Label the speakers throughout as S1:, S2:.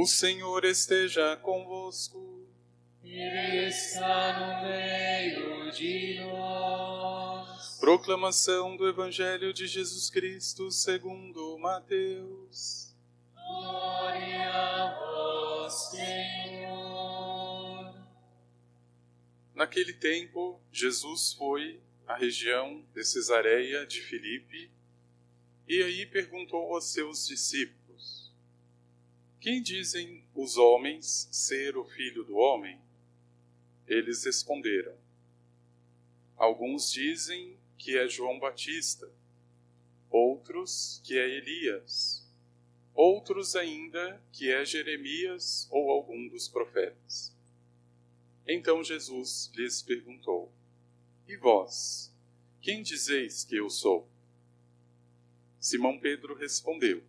S1: O Senhor esteja convosco.
S2: Ele está no meio de nós.
S1: Proclamação do Evangelho de Jesus Cristo segundo Mateus.
S2: Glória a vós, Senhor.
S1: Naquele tempo, Jesus foi à região de Cesareia de Filipe e aí perguntou aos seus discípulos: Quem dizem os homens ser o filho do homem? Eles responderam: Alguns dizem que é João Batista, outros que é Elias, outros ainda que é Jeremias ou algum dos profetas. Então Jesus lhes perguntou: E vós, quem dizeis que eu sou? Simão Pedro respondeu: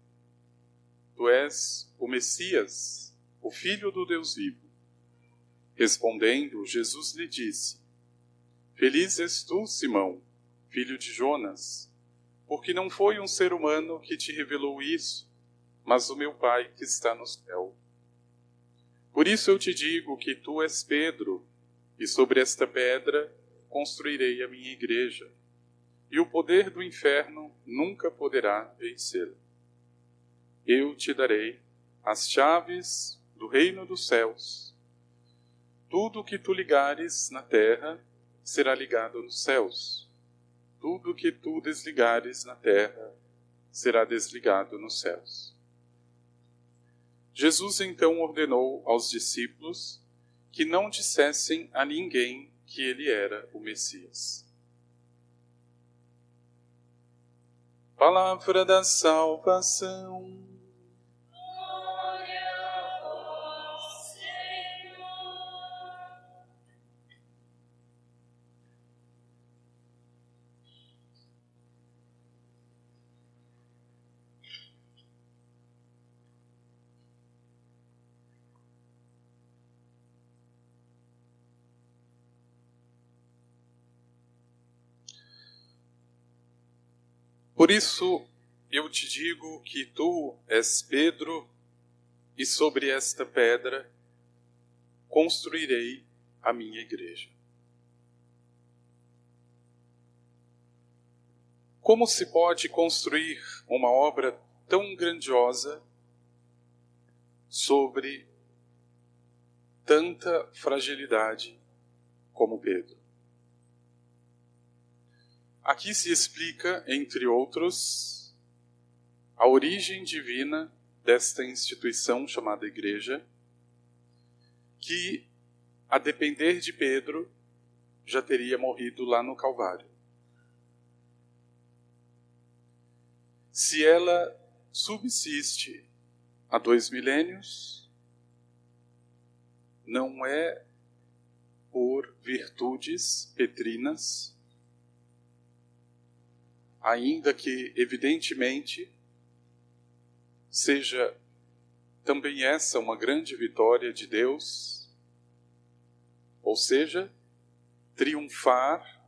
S1: Tu és o Messias, o Filho do Deus vivo. Respondendo, Jesus lhe disse: Feliz és tu, Simão, filho de Jonas, porque não foi um ser humano que te revelou isso, mas o meu Pai que está no céu. Por isso eu te digo que tu és Pedro, e sobre esta pedra construirei a minha igreja, e o poder do inferno nunca poderá vencê-la. Eu te darei as chaves do reino dos céus. Tudo o que tu ligares na terra será ligado nos céus. Tudo o que tu desligares na terra será desligado nos céus. Jesus então ordenou aos discípulos que não dissessem a ninguém que ele era o Messias. Palavra da salvação. Por isso eu te digo que tu és Pedro, e sobre esta pedra construirei a minha igreja. Como se pode construir uma obra tão grandiosa sobre tanta fragilidade como Pedro? Aqui se explica, entre outros, a origem divina desta instituição chamada Igreja, que, a depender de Pedro, já teria morrido lá no Calvário. Se ela subsiste há dois milênios, não é por virtudes petrinas, ainda que, evidentemente, seja também essa uma grande vitória de Deus, ou seja, triunfar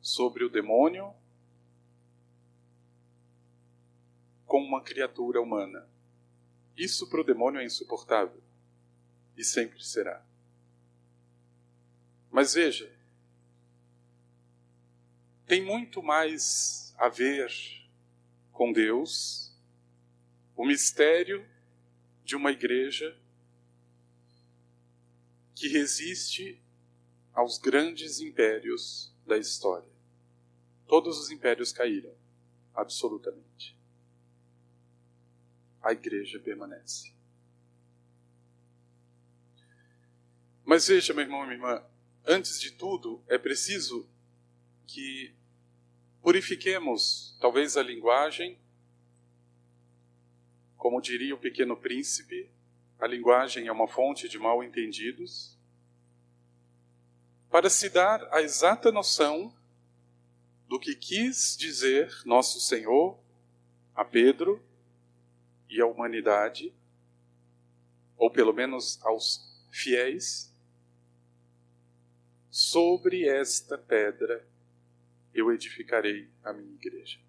S1: sobre o demônio com uma criatura humana. Isso para o demônio é insuportável e sempre será. Mas veja, tem muito mais a ver com Deus, o mistério de uma igreja que resiste aos grandes impérios da história. Todos os impérios caíram, absolutamente. A igreja permanece. Mas veja, meu irmão e minha irmã, antes de tudo, é preciso que purifiquemos talvez a linguagem, como diria o pequeno príncipe, a linguagem é uma fonte de mal entendidos, para se dar a exata noção do que quis dizer nosso Senhor a Pedro e à humanidade, ou pelo menos aos fiéis, sobre esta pedra eu edificarei a minha igreja.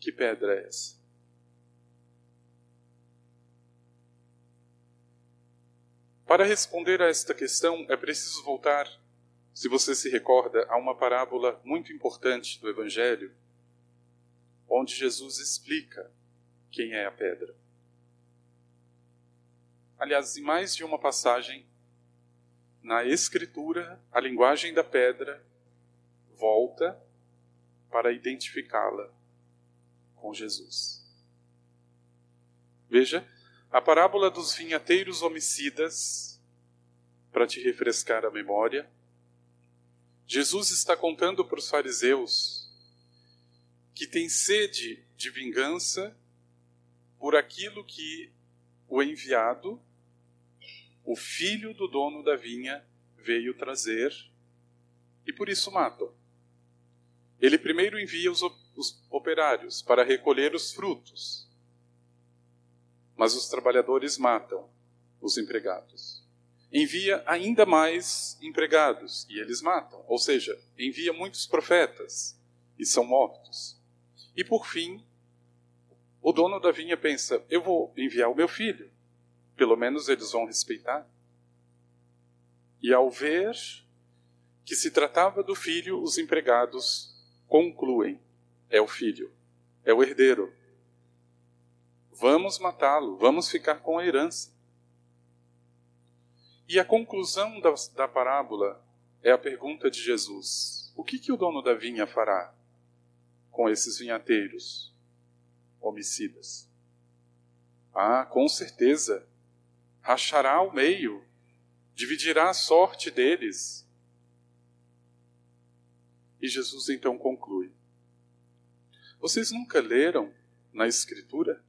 S1: Que pedra é essa? Para responder a esta questão, é preciso voltar, se você se recorda, a uma parábola muito importante do Evangelho, onde Jesus explica quem é a pedra. Aliás, em mais de uma passagem, na Escritura, a linguagem da pedra volta para identificá-la com Jesus. Veja, a parábola dos vinhateiros homicidas, para te refrescar a memória, Jesus está contando para os fariseus que tem sede de vingança por aquilo que o enviado, o filho do dono da vinha, veio trazer e por isso matam. Ele primeiro envia os, os operários para recolher os frutos, mas os trabalhadores matam os empregados. Envia ainda mais empregados e eles matam, ou seja, envia muitos profetas e são mortos. E por fim, o dono da vinha pensa: eu vou enviar o meu filho, pelo menos eles vão respeitar. E ao ver que se tratava do filho, os empregados concluem: é o filho, é o herdeiro. Vamos matá-lo, vamos ficar com a herança. E a conclusão da, da parábola é a pergunta de Jesus: o que, que o dono da vinha fará com esses vinhateiros? homicidas. Ah, com certeza, rachará ao meio, dividirá a sorte deles. E Jesus então conclui: Vocês nunca leram na Escritura?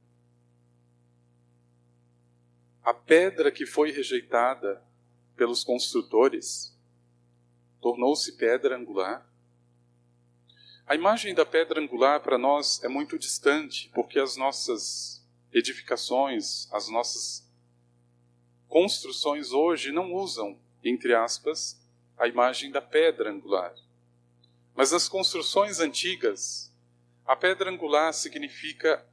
S1: A pedra que foi rejeitada pelos construtores tornou-se pedra angular. A imagem da pedra angular para nós é muito distante, porque as nossas edificações, as nossas construções hoje não usam, entre aspas, a imagem da pedra angular. Mas nas construções antigas, a pedra angular significa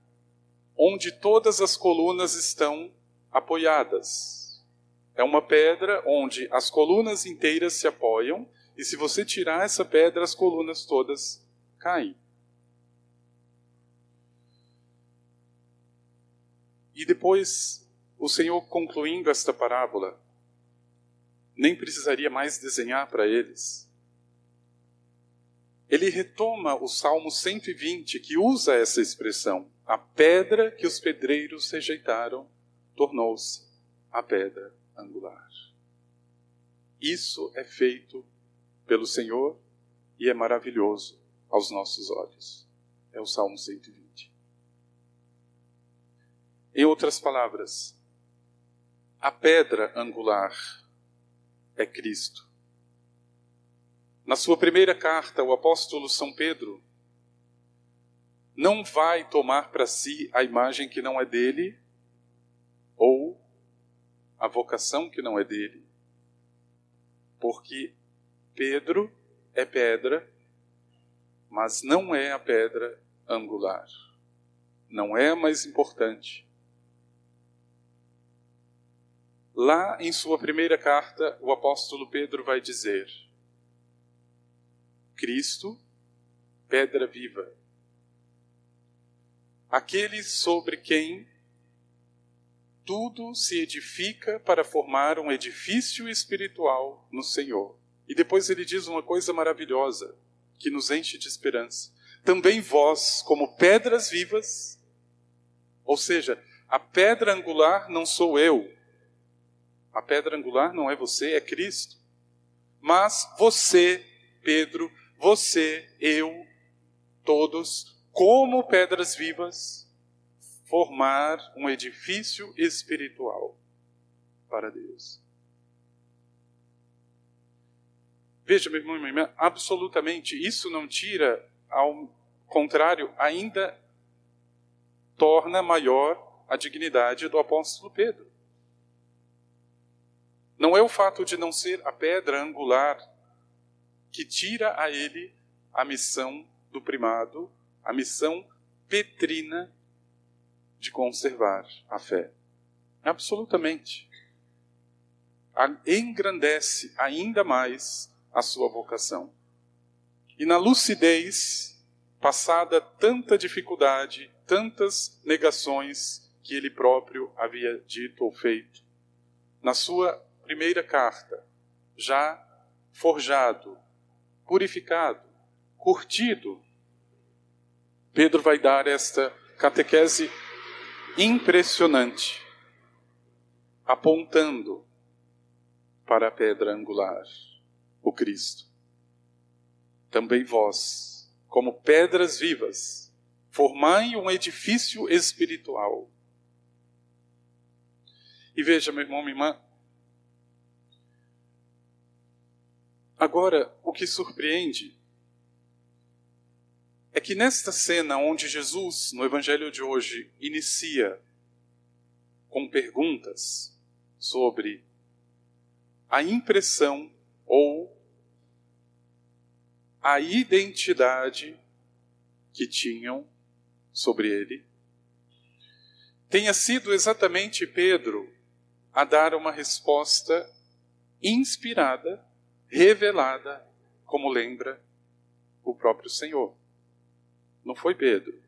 S1: onde todas as colunas estão apoiadas. É uma pedra onde as colunas inteiras se apoiam, e se você tirar essa pedra, as colunas todas caem. E depois, o Senhor concluindo esta parábola, nem precisaria mais desenhar para eles. Ele retoma o Salmo 120, que usa essa expressão: a pedra que os pedreiros rejeitaram tornou-se a pedra angular. Isso é feito pelo Senhor e é maravilhoso aos nossos olhos. É o Salmo 120. Em outras palavras, a pedra angular é Cristo. Na sua primeira carta, o apóstolo São Pedro não vai tomar para si a imagem que não é dele ou a vocação que não é dele. Porque Pedro é pedra mas não é a pedra angular. Não é a mais importante. Lá em sua primeira carta, o apóstolo Pedro vai dizer: Cristo, pedra viva, aquele sobre quem tudo se edifica para formar um edifício espiritual no Senhor. E depois ele diz uma coisa maravilhosa que nos enche de esperança. Também vós, como pedras vivas, ou seja, a pedra angular não sou eu. A pedra angular não é você, é Cristo. Mas você, Pedro, você, eu, todos, como pedras vivas, formar um edifício espiritual para Deus. Veja, meu irmão e minha irmã, absolutamente isso não tira, ao contrário, ainda torna maior a dignidade do apóstolo Pedro. Não é o fato de não ser a pedra angular que tira a ele a missão do primado, a missão petrina de conservar a fé. Absolutamente. engrandece ainda mais a sua vocação. E na lucidez, passada tanta dificuldade, tantas negações que ele próprio havia dito ou feito, na sua primeira carta, já forjado, purificado, curtido, Pedro vai dar esta catequese impressionante, apontando para a pedra angular, o Cristo. Também vós, como pedras vivas, formai um edifício espiritual. E veja, meu irmão, minha irmã, agora o que surpreende é que nesta cena onde Jesus, no Evangelho de hoje, inicia com perguntas sobre a impressão ou a identidade que tinham sobre ele, tenha sido exatamente Pedro a dar uma resposta inspirada, revelada, como lembra o próprio Senhor. Não foi Pedro.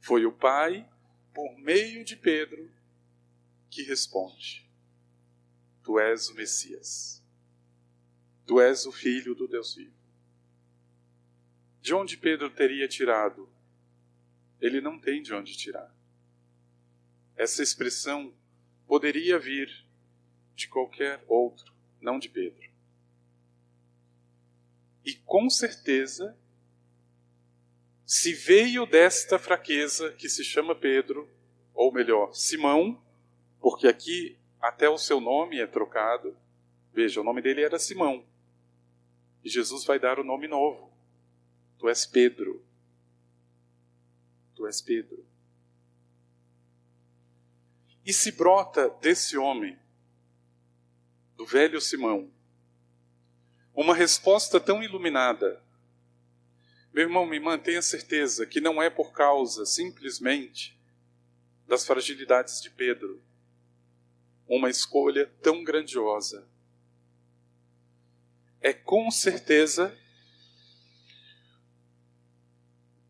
S1: Foi o Pai, por meio de Pedro, que responde: Tu és o Messias. Tu és o Filho do Deus vivo. De onde Pedro teria tirado? Ele não tem de onde tirar. Essa expressão poderia vir de qualquer outro, não de Pedro. E com certeza se veio desta fraqueza que se chama Pedro, ou melhor, Simão, porque aqui até o seu nome é trocado. Veja, o nome dele era Simão. E Jesus vai dar o nome novo. Tu és Pedro. Tu és Pedro. E se brota desse homem, do velho Simão, uma resposta tão iluminada meu irmão, me mantenha certeza que não é por causa simplesmente das fragilidades de Pedro uma escolha tão grandiosa. É com certeza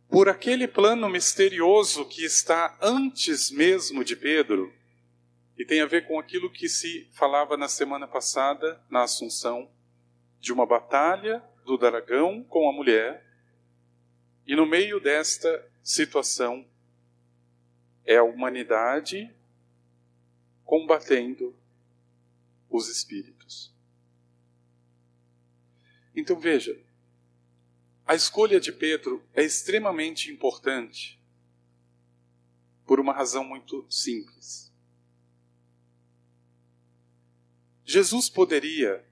S1: por aquele plano misterioso que está antes mesmo de Pedro, e tem a ver com aquilo que se falava na semana passada, na Assunção, de uma batalha do dragão com a mulher, e no meio desta situação é a humanidade combatendo os espíritos. Então veja, a escolha de Pedro é extremamente importante por uma razão muito simples. Jesus poderia,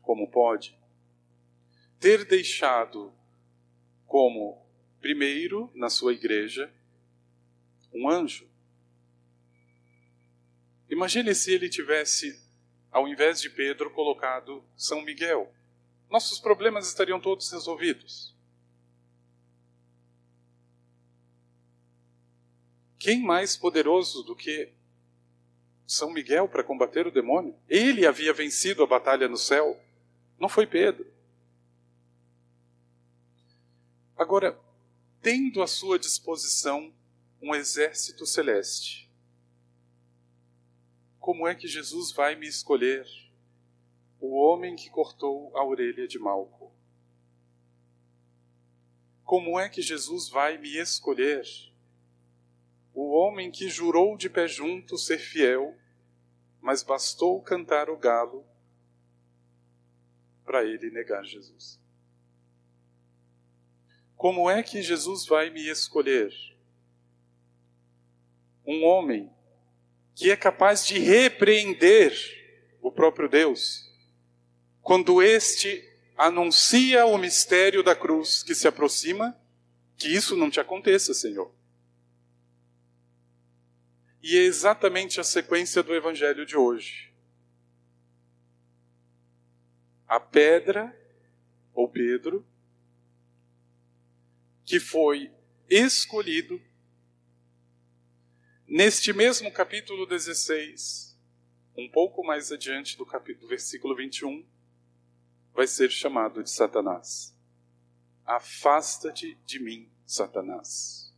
S1: como pode, ter deixado como, primeiro, na sua igreja, um anjo. Imagine se ele tivesse, ao invés de Pedro, colocado São Miguel. Nossos problemas estariam todos resolvidos. Quem mais poderoso do que São Miguel para combater o demônio? Ele havia vencido a batalha no céu, não foi Pedro. Agora, tendo à sua disposição um exército celeste, como é que Jesus vai me escolher? O homem que cortou a orelha de Malco. Como é que Jesus vai me escolher? O homem que jurou de pé junto ser fiel, mas bastou cantar o galo para ele negar Jesus. Como é que Jesus vai me escolher? Um homem que é capaz de repreender o próprio Deus, quando este anuncia o mistério da cruz que se aproxima, que isso não te aconteça, Senhor. E é exatamente a sequência do evangelho de hoje. A pedra, ou Pedro, que foi escolhido neste mesmo capítulo 16 um pouco mais adiante do capítulo versículo 21, vai ser chamado de Satanás. Afasta-te de mim, Satanás.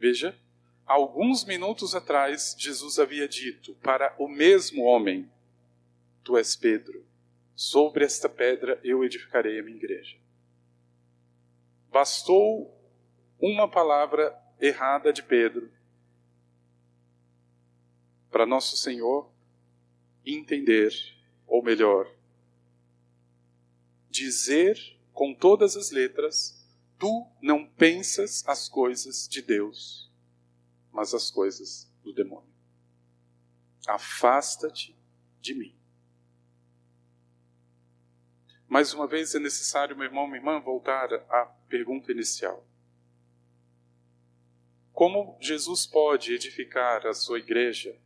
S1: Veja, alguns minutos atrás, Jesus havia dito para o mesmo homem: Tu és Pedro, sobre esta pedra eu edificarei a minha igreja. Bastou uma palavra errada de Pedro para nosso Senhor entender, ou melhor, dizer com todas as letras: Tu não pensas as coisas de Deus, mas as coisas do demônio. Afasta-te de mim. Mais uma vez é necessário, meu irmão, minha irmã, voltar à pergunta inicial. Como Jesus pode edificar a sua igreja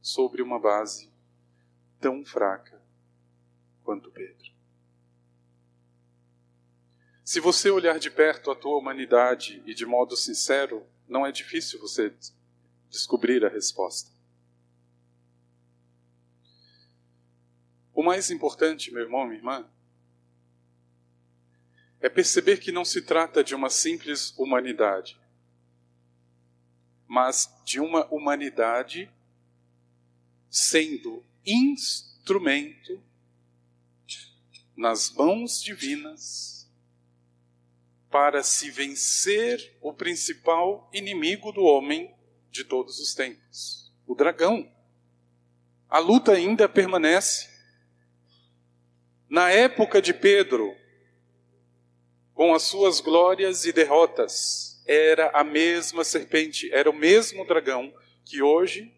S1: sobre uma base tão fraca quanto Pedro. Se você olhar de perto a tua humanidade e de modo sincero, não é difícil você descobrir a resposta. O mais importante, meu irmão, minha irmã, é perceber que não se trata de uma simples humanidade, mas de uma humanidade sendo instrumento nas mãos divinas para se vencer o principal inimigo do homem de todos os tempos, o dragão. A luta ainda permanece. Na época de Pedro, com as suas glórias e derrotas, era a mesma serpente, era o mesmo dragão que hoje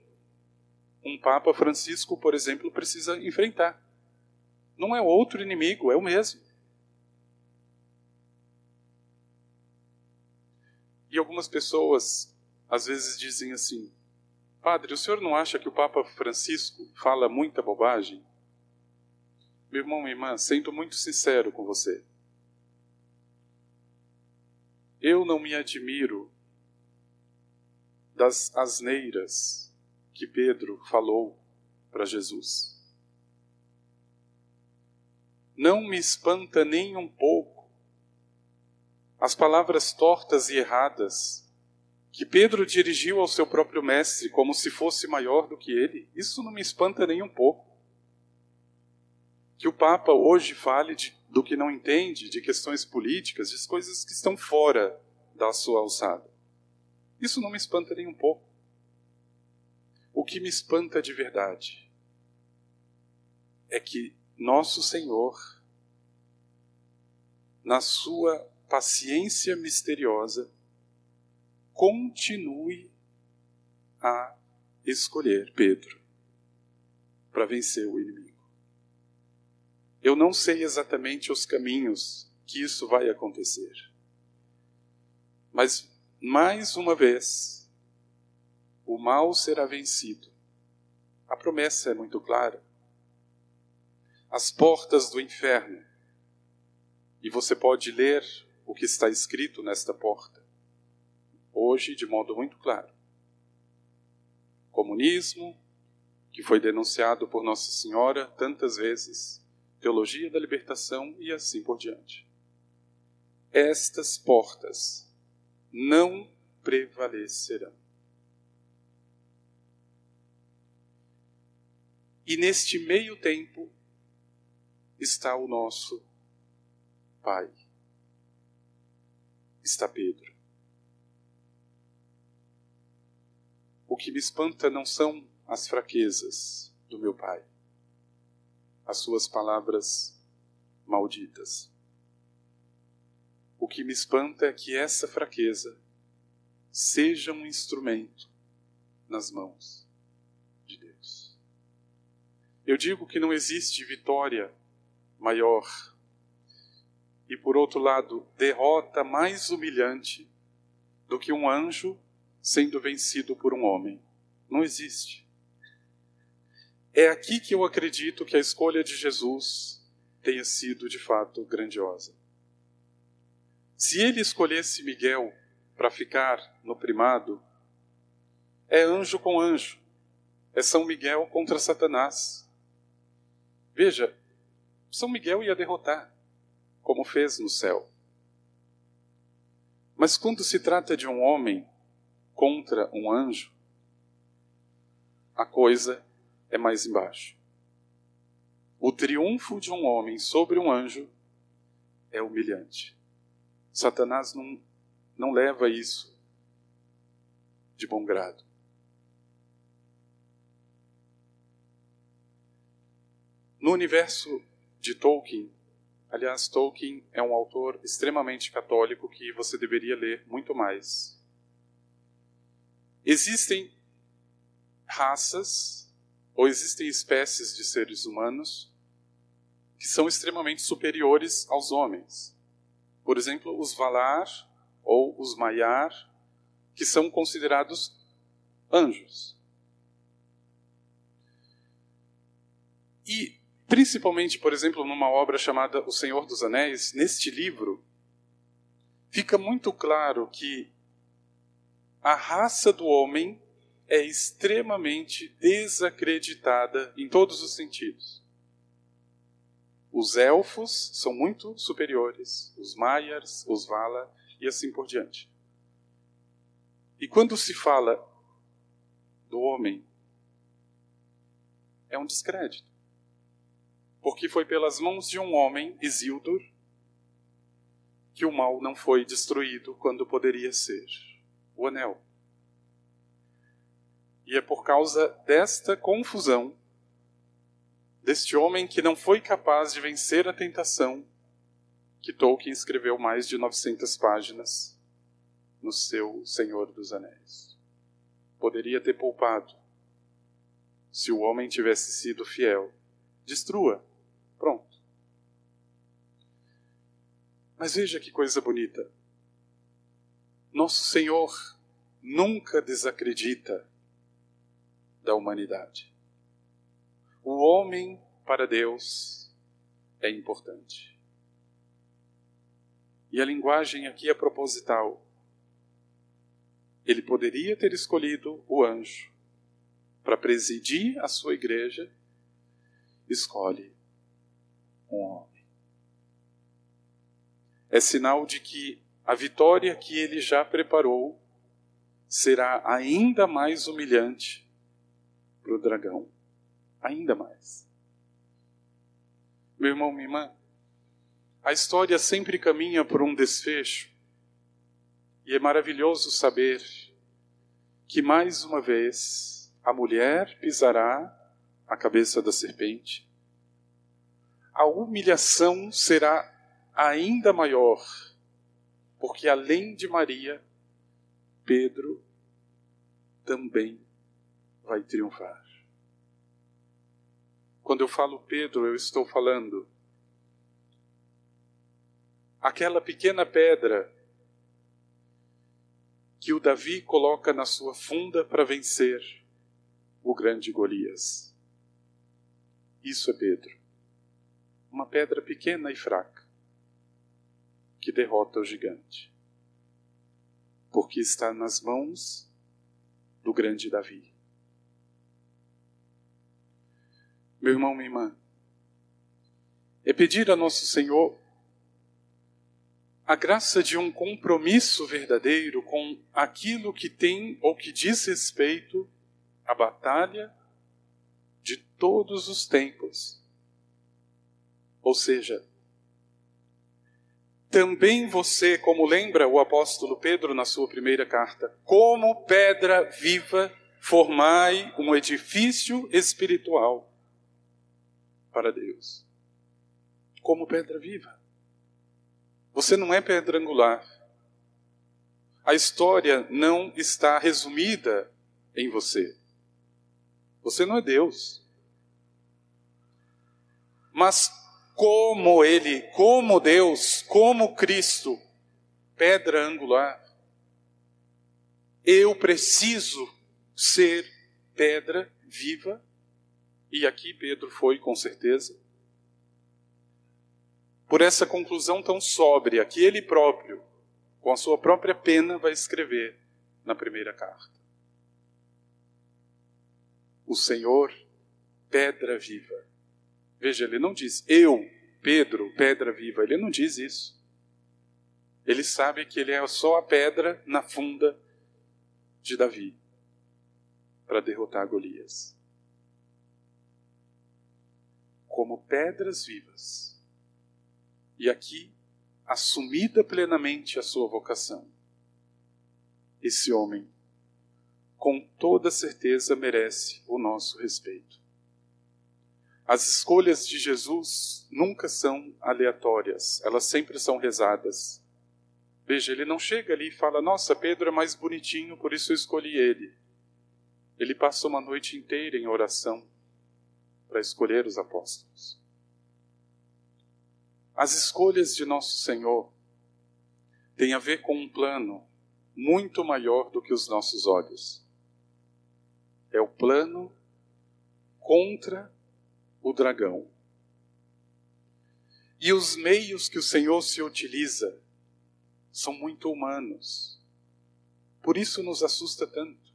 S1: um Papa Francisco, por exemplo, precisa enfrentar. Não é outro inimigo, é o mesmo. E algumas pessoas às vezes dizem assim: Padre, o senhor não acha que o Papa Francisco fala muita bobagem? Meu irmão, minha irmã, sendo muito sincero com você. Eu não me admiro das asneiras que Pedro falou para Jesus. Não me espanta nem um pouco as palavras tortas e erradas que Pedro dirigiu ao seu próprio mestre como se fosse maior do que ele. Isso não me espanta nem um pouco. Que o Papa hoje fale de, do que não entende, de questões políticas, de coisas que estão fora da sua alçada. Isso não me espanta nem um pouco. O que me espanta de verdade é que nosso Senhor, na sua paciência misteriosa, continue a escolher Pedro para vencer o inimigo. Eu não sei exatamente os caminhos que isso vai acontecer. Mas, mais uma vez, o mal será vencido. A promessa é muito clara. As portas do inferno, e você pode ler o que está escrito nesta porta, hoje de modo muito claro. Comunismo, que foi denunciado por Nossa Senhora tantas vezes, teologia da libertação e assim por diante. Estas portas não prevalecerão. E neste meio tempo está o nosso Pai. Está Pedro. O que me espanta não são as fraquezas do meu Pai, as suas palavras malditas. O que me espanta é que essa fraqueza seja um instrumento nas mãos eu digo que não existe vitória maior e, por outro lado, derrota mais humilhante do que um anjo sendo vencido por um homem. Não existe. É aqui que eu acredito que a escolha de Jesus tenha sido de fato grandiosa. Se ele escolhesse Miguel para ficar no primado, é anjo com anjo é São Miguel contra Satanás. Veja, São Miguel ia derrotar, como fez no céu. Mas quando se trata de um homem contra um anjo, a coisa é mais embaixo. O triunfo de um homem sobre um anjo é humilhante. Satanás não, não leva isso de bom grado. No universo de Tolkien, aliás, Tolkien é um autor extremamente católico que você deveria ler muito mais. Existem raças ou existem espécies de seres humanos que são extremamente superiores aos homens. Por exemplo, os Valar ou os Maiar, que são considerados anjos. E Principalmente, por exemplo, numa obra chamada O Senhor dos Anéis, neste livro, fica muito claro que a raça do homem é extremamente desacreditada em todos os sentidos. Os elfos são muito superiores, os Maiars, os Vala e assim por diante. E quando se fala do homem, é um descrédito porque foi pelas mãos de um homem, Isildur, que o mal não foi destruído quando poderia ser o anel. E é por causa desta confusão, deste homem que não foi capaz de vencer a tentação, que Tolkien escreveu mais de 900 páginas no seu Senhor dos Anéis. Poderia ter poupado se o homem tivesse sido fiel. Destrua Pronto. Mas veja que coisa bonita. Nosso Senhor nunca desacredita da humanidade. O homem para Deus é importante. E a linguagem aqui é proposital. Ele poderia ter escolhido o anjo para presidir a sua igreja, escolhe um homem. É sinal de que a vitória que ele já preparou será ainda mais humilhante para o dragão. Ainda mais. Meu irmão, minha irmã, a história sempre caminha por um desfecho. E é maravilhoso saber que mais uma vez a mulher pisará a cabeça da serpente a humilhação será ainda maior, porque além de Maria, Pedro também vai triunfar. Quando eu falo Pedro, eu estou falando aquela pequena pedra que o Davi coloca na sua funda para vencer o grande Golias. Isso é Pedro uma pedra pequena e fraca que derrota o gigante, porque está nas mãos do grande Davi. Meu irmão, minha irmã, é pedir a nosso Senhor a graça de um compromisso verdadeiro com aquilo que tem ou que diz respeito à batalha de todos os tempos ou seja, também você, como lembra o apóstolo Pedro na sua primeira carta, como pedra viva, formai um edifício espiritual para Deus. Como pedra viva. Você não é pedra angular. A história não está resumida em você. Você não é Deus. Mas como Ele, como Deus, como Cristo, pedra angular. Eu preciso ser pedra viva, e aqui Pedro foi com certeza, por essa conclusão tão sóbria que ele próprio, com a sua própria pena, vai escrever na primeira carta. O Senhor, pedra viva. Veja, ele não diz eu, Pedro, pedra viva. Ele não diz isso. Ele sabe que ele é só a pedra na funda de Davi para derrotar Golias. Como pedras vivas. E aqui, assumida plenamente a sua vocação, esse homem, com toda certeza, merece o nosso respeito. As escolhas de Jesus nunca são aleatórias, elas sempre são rezadas. Veja, ele não chega ali e fala: Nossa, Pedro é mais bonitinho, por isso eu escolhi ele. Ele passa uma noite inteira em oração para escolher os apóstolos. As escolhas de Nosso Senhor têm a ver com um plano muito maior do que os nossos olhos. É o plano contra o dragão. E os meios que o Senhor se utiliza são muito humanos. Por isso nos assusta tanto.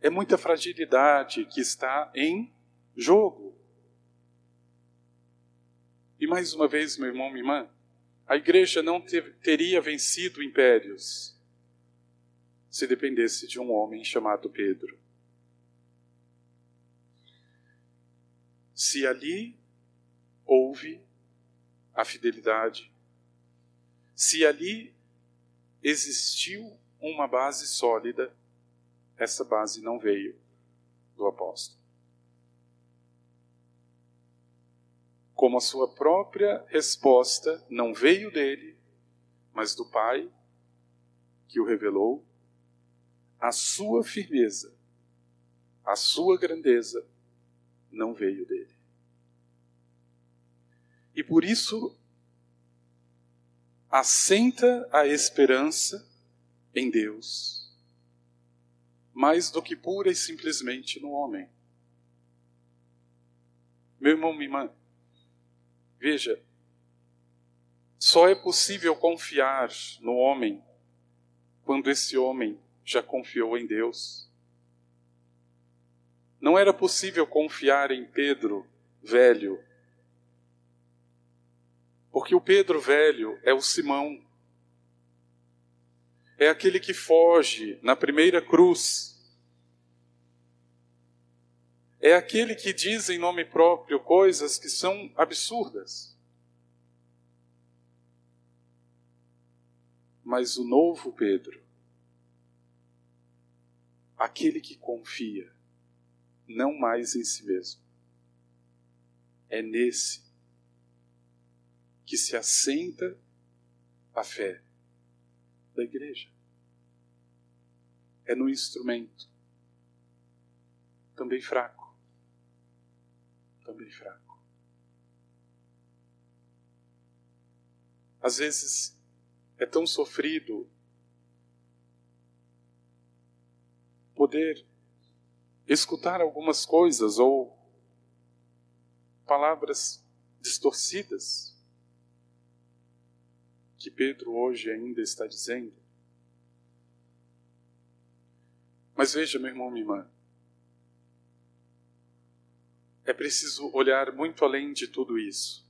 S1: É muita fragilidade que está em jogo. E mais uma vez, meu irmão, minha irmã, a igreja não ter, teria vencido impérios se dependesse de um homem chamado Pedro. Se ali houve a fidelidade, se ali existiu uma base sólida, essa base não veio do apóstolo. Como a sua própria resposta não veio dele, mas do Pai que o revelou, a sua firmeza, a sua grandeza não veio dele. E por isso, assenta a esperança em Deus, mais do que pura e simplesmente no homem. Meu irmão, minha irmã, veja, só é possível confiar no homem quando esse homem já confiou em Deus. Não era possível confiar em Pedro velho, porque o Pedro velho é o Simão, é aquele que foge na primeira cruz, é aquele que diz em nome próprio coisas que são absurdas. Mas o novo Pedro, aquele que confia, não mais em si mesmo. É nesse que se assenta a fé da igreja. É no instrumento. Também fraco. Também fraco. Às vezes é tão sofrido poder escutar algumas coisas ou palavras distorcidas que Pedro hoje ainda está dizendo. Mas veja, meu irmão, minha irmã, é preciso olhar muito além de tudo isso.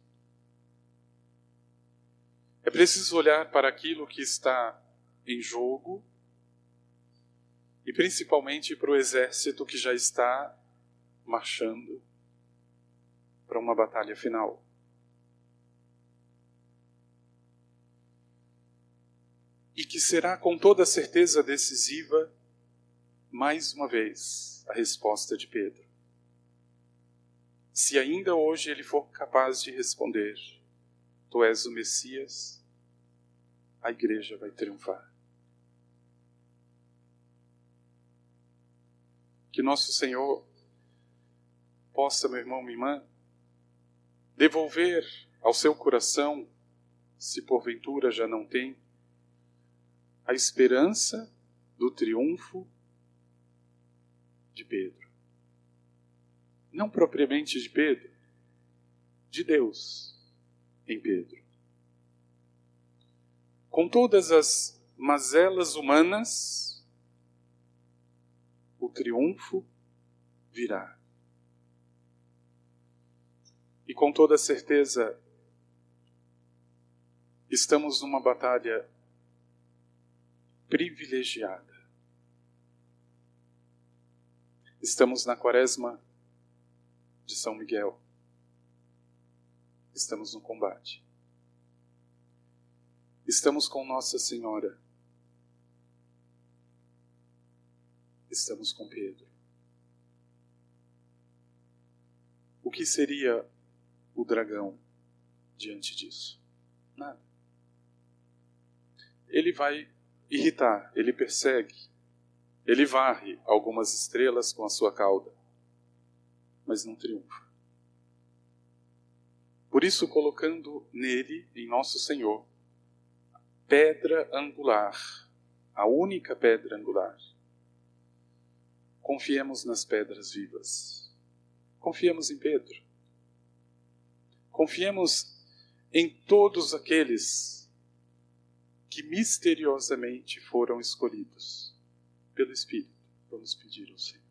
S1: É preciso olhar para aquilo que está em jogo e principalmente para o exército que já está marchando para uma batalha final. E que será com toda certeza decisiva, mais uma vez, a resposta de Pedro. Se ainda hoje ele for capaz de responder: Tu és o Messias, a igreja vai triunfar. Que nosso Senhor possa, meu irmão, minha irmã, devolver ao seu coração, se porventura já não tem, a esperança do triunfo de Pedro. Não propriamente de Pedro, de Deus em Pedro. Com todas as mazelas humanas, o triunfo virá. E com toda certeza, estamos numa batalha privilegiada. Estamos na quaresma de São Miguel. Estamos no combate. Estamos com Nossa Senhora. Estamos com Pedro. O que seria o dragão diante disso? Nada. Ele vai irritar, ele persegue, ele varre algumas estrelas com a sua cauda, mas não triunfa. Por isso, colocando nele, em nosso Senhor, pedra angular, a única pedra angular, confiemos nas pedras vivas. Confiemos em Pedro. Confiemos em todos aqueles que misteriosamente foram escolhidos pelo Espírito. Vamos pedir ao Senhor.